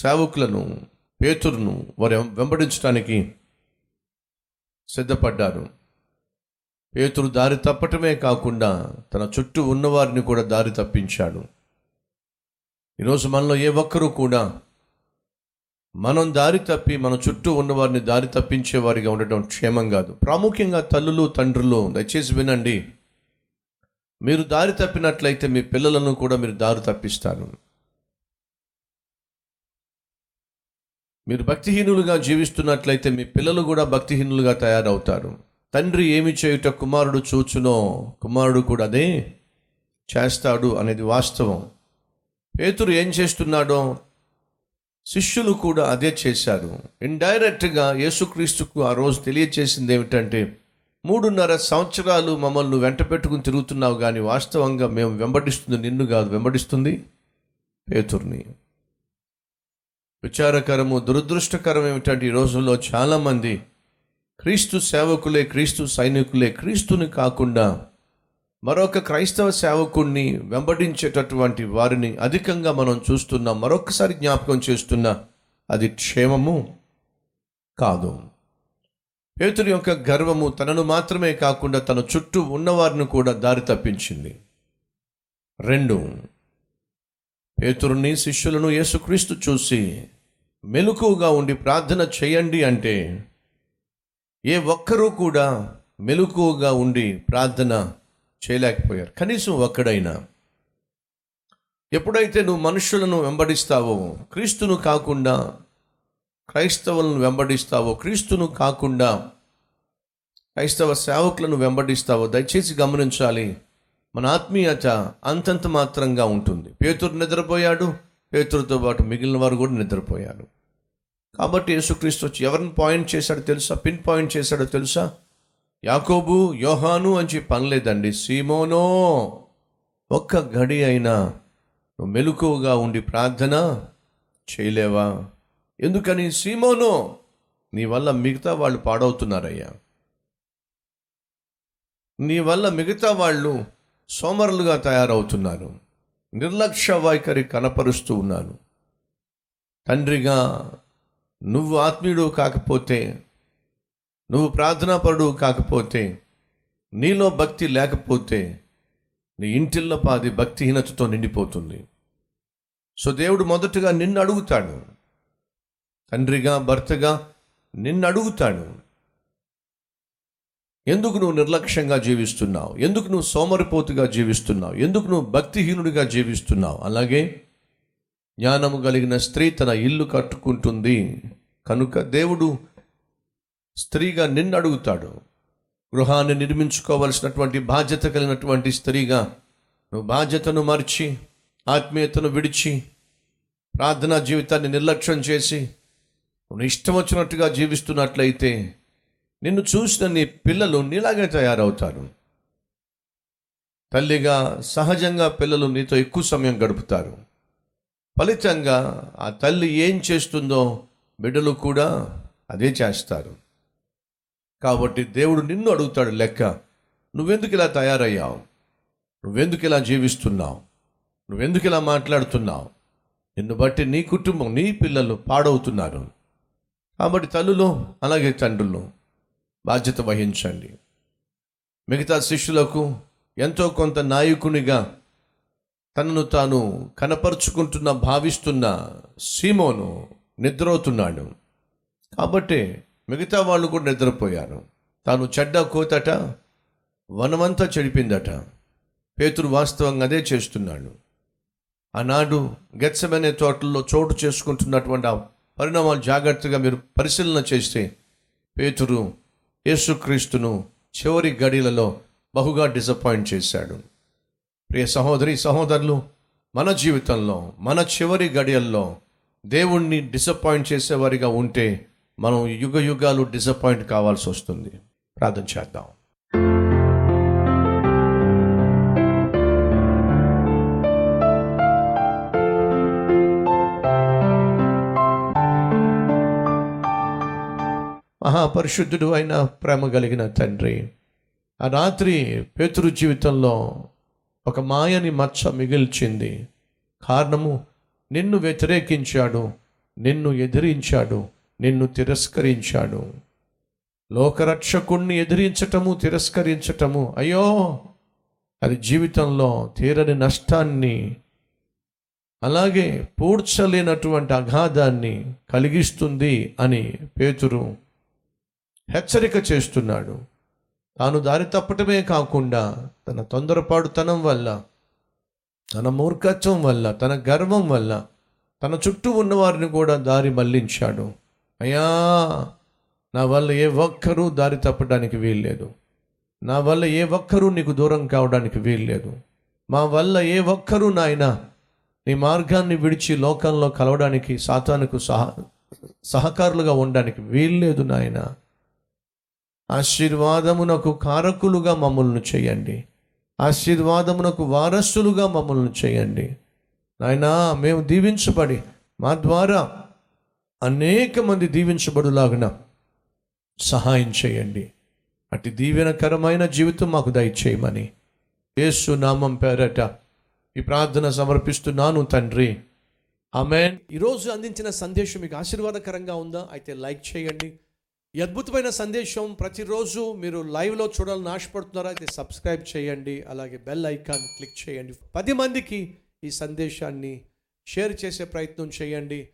సేవకులను పేతురును వారు వెంబడించడానికి సిద్ధపడ్డారు. పేతురు దారి తప్పటమే కాకుండా తన చుట్టూ ఉన్నవారిని కూడా దారి తప్పించాడు. ఈరోజు మనలో ఏ ఒక్కరూ కూడా మనం దారి తప్పి మన చుట్టూ ఉన్నవారిని దారి తప్పించే వారిగా ఉండటం క్షేమం కాదు. ప్రాముఖ్యంగా తల్లులు తండ్రులు దయచేసి వినండి. మీరు దారి తప్పినట్లయితే మీ పిల్లలను కూడా మీరు దారి తప్పిస్తారు. మీరు భక్తిహీనులుగా జీవిస్తున్నట్లయితే మీ పిల్లలు కూడా భక్తిహీనులుగా తయారవుతారు. తండ్రి ఏమి చేయుట కుమారుడు చూచునో కుమారుడు కూడా అదే చేస్తాడు అనేది వాస్తవం. పేతురు ఏం చేస్తున్నాడో శిష్యులు కూడా అదే చేశారు. ఇండైరెక్ట్గా యేసుక్రీస్తుకు ఆ రోజు తెలియచేసింది ఏమిటంటే మూడున్నర సంవత్సరాలు మమ్మల్ని వెంట పెట్టుకుని తిరుగుతున్నావు కానీ వాస్తవంగా మేము వెంబడిస్తుంది నిన్ను కాదు వెంబడిస్తుంది పేతుర్ని. విచారకరము దురదృష్టకరం ఏమిటంటే ఈ రోజుల్లో చాలామంది క్రీస్తు సేవకులే క్రీస్తు సైనికులే క్రీస్తుని కాకుండా మరొక క్రైస్తవ సేవకుణ్ణి వెంబడించేటటువంటి వారిని అధికంగా మనం చూస్తున్నాం మరొకసారి జ్ఞాపకం చేస్తున్నా అది క్షేమము కాదు. పేతుని యొక్క గర్వము తనను మాత్రమే కాకుండా తన చుట్టూ ఉన్నవారిని కూడా దారి తప్పించింది. రెండు పేతురుని శిష్యులను యేసుక్రీస్తు చూసి మెలకుగా ఉండి ప్రార్థన చేయండి అంటే ఏ ఒక్కరూ కూడా మెలకుగా ఉండి ప్రార్థన చేయలేకపోయారు. కనీసం ఒక్కడైనా. ఎప్పుడైతే నువ్వు మనుషులను వెంబడిస్తావో క్రీస్తును కాకుండా క్రైస్తవులను వెంబడిస్తావో క్రీస్తును కాకుండా క్రైస్తవ సేవకులను వెంబడిస్తావో దయచేసి గమనించాలి. మన ఆత్మీయత అంతంత మాత్రంగా ఉంటుంది. పేతురు నిద్రపోయాడు. పేతురుతో పాటు మిగిలిన వారు కూడా నిద్రపోయారు. కాబట్టి యేసుక్రీస్తు వచ్చి ఎవరిని పాయింట్ చేశాడో తెలుసా? పిన్ పాయింట్ చేశాడో తెలుసా? యాకోబు యోహాను అని చెప్పి పనిలేదండి సీమోనో ఒక్క గడి అయినా నువ్వు మెలకువగా ఉండి ప్రార్థన చేయలేవా? ఎందుకని? సీమోనో నీ వల్ల మిగతా వాళ్ళు పాడవుతున్నారయ్యా. నీ వల్ల మిగతా వాళ్ళు సోమరులుగా తయారవుతున్నారు. నిర్లక్ష్య వైఖరి కనపరుస్తూ ఉన్నాను. తండ్రిగా నువ్వు ఆత్మీయుడు కాకపోతే నువ్వు ప్రార్థనాపరుడు కాకపోతే నీలో భక్తి లేకపోతే నీ ఇంటిల్లో పాది భక్తిహీనతతో నిండిపోతుంది. సో దేవుడు మొదటగా నిన్ను అడుగుతాడు. తండ్రిగా భర్తగా నిన్ను అడుగుతాడు. ఎందుకు నువ్వు నిర్లక్ష్యంగా జీవిస్తున్నావు? ఎందుకు నువ్వు సోమరిపోతుగా జీవిస్తున్నావు? ఎందుకు నువ్వు భక్తిహీనుడిగా జీవిస్తున్నావు? అలాగే జ్ఞానము కలిగిన స్త్రీ తన ఇల్లు కట్టుకుంటుంది. కనుక దేవుడు స్త్రీగా నిన్ను అడుగుతాడు. గృహాన్ని నిర్మించుకోవలసినటువంటి బాధ్యత కలిగినటువంటి స్త్రీగా నువ్వు బాధ్యతను మర్చి ఆత్మీయతను విడిచి ప్రార్థనా జీవితాన్ని నిర్లక్ష్యం చేసి నువ్వు ఇష్టం వచ్చినట్టుగా జీవిస్తున్నట్లయితే నిన్ను చూసిన నీ పిల్లలు నీలాగే తయారవుతారు. తల్లిగా సహజంగా పిల్లలు నీతో ఎక్కువ సమయం గడుపుతారు. ఫలితంగా ఆ తల్లి ఏం చేస్తుందో బిడ్డలు కూడా అదే చేస్తారు. కాబట్టి దేవుడు నిన్ను అడుగుతాడు లెక్క నువ్వెందుకు ఇలా తయారయ్యావు? నువ్వెందుకు ఇలా జీవిస్తున్నావు? నువ్వెందుకు ఇలా మాట్లాడుతున్నావు? నిన్ను బట్టి నీ కుటుంబం నీ పిల్లలు పాడవుతున్నారు. కాబట్టి తల్లులు అలాగే తండ్రులు బాధ్యత వహించండి. మిగతా శిష్యులకు ఎంతో కొంత నాయకునిగా తనను తాను కనపరుచుకుంటున్న భావిస్తున్న సీమోను నిద్రవుతున్నాడు కాబట్టి మిగతా వాళ్ళు కూడా నిద్రపోయారు. తాను చెడ్డ కోతట వనమంతా చెడిపిందట. పేతురు వాస్తవంగా అదే చేస్తున్నాడు. ఆనాడు గెచ్చమనే తోటల్లో చోటు చేసుకుంటున్నటువంటి ఆ పరిణామాలు జాగ్రత్తగా మీరు పరిశీలన చేస్తే పేతురు యేసుక్రీస్తును చివరి గడిలలో బహుగా డిసప్పాయింట్ చేశాడు. ప్రియ సహోదరి సహోదరులు మన జీవితంలో మన చివరి గడియల్లో దేవుణ్ణి డిసప్పాయింట్ చేసేవారిగా ఉంటే మనం యుగ యుగాలు డిసప్పాయింట్ కావాల్సి వస్తుంది. ప్రార్థన చేద్దాం. మహాపరిశుద్ధుడు అయిన ప్రేమ కలిగిన తండ్రి. ఆ రాత్రి పేతురు జీవితంలో ఒక మాయని మచ్చ మిగిల్చింది. కారణము నిన్ను వ్యతిరేకించాడు నిన్ను ఎదిరించాడు నిన్ను తిరస్కరించాడు. లోకరక్షకుణ్ణి ఎదిరించటము తిరస్కరించటము అయ్యో! అది జీవితంలో తీరని నష్టాన్ని అలాగే పూడ్చలేనటువంటి అగాధాన్ని కలిగిస్తుంది అని పేతురు హెచ్చరిక చేస్తున్నాడు. తాను దారి తప్పటమే కాకుండా తన తొందరపాటుతనం వల్ల తన మూర్ఖత్వం వల్ల తన గర్వం వల్ల తన చుట్టూ ఉన్నవారిని కూడా దారి మళ్ళించాడు. అయ్యా నా వల్ల ఏ ఒక్కరూ దారి తప్పడానికి వీల్లేదు. నా వల్ల ఏ ఒక్కరూ నీకు దూరం కావడానికి వీల్లేదు. మా వల్ల ఏ ఒక్కరూ నాయన నీ మార్గాన్ని విడిచి లోకంలో కలవడానికి సాతానుకు సహ సహకారులుగా ఉండడానికి వీల్లేదు నాయనా. ఆశీర్వాదమునకు కారకులుగా మమ్మల్ని చేయండి. ఆశీర్వాదమునకు వారసులుగా మమ్మల్ని చేయండి. నాయనా మేము దీవించబడి మా ద్వారా అనేక మంది దీవించబడులాగిన సహాయం చేయండి. అటు దీవెనకరమైన జీవితం మాకు దయచేయమని యేసు నామం పేరట ఈ ప్రార్థన సమర్పిస్తున్నాను తండ్రి. ఆమెన్. ఈరోజు అందించిన సందేశం మీకు ఆశీర్వాదకరంగా ఉందా? అయితే లైక్ చేయండి. ఈ అద్భుతమైన సందేశం ప్రతిరోజు మీరు లైవ్లో చూడాలని ఆశపడుతున్నారా? అయితే సబ్స్క్రైబ్ చేయండి. అలాగే బెల్ ఐకాన్ క్లిక్ చేయండి. పది మందికి ఈ సందేశాన్ని షేర్ చేసే ప్రయత్నం చేయండి.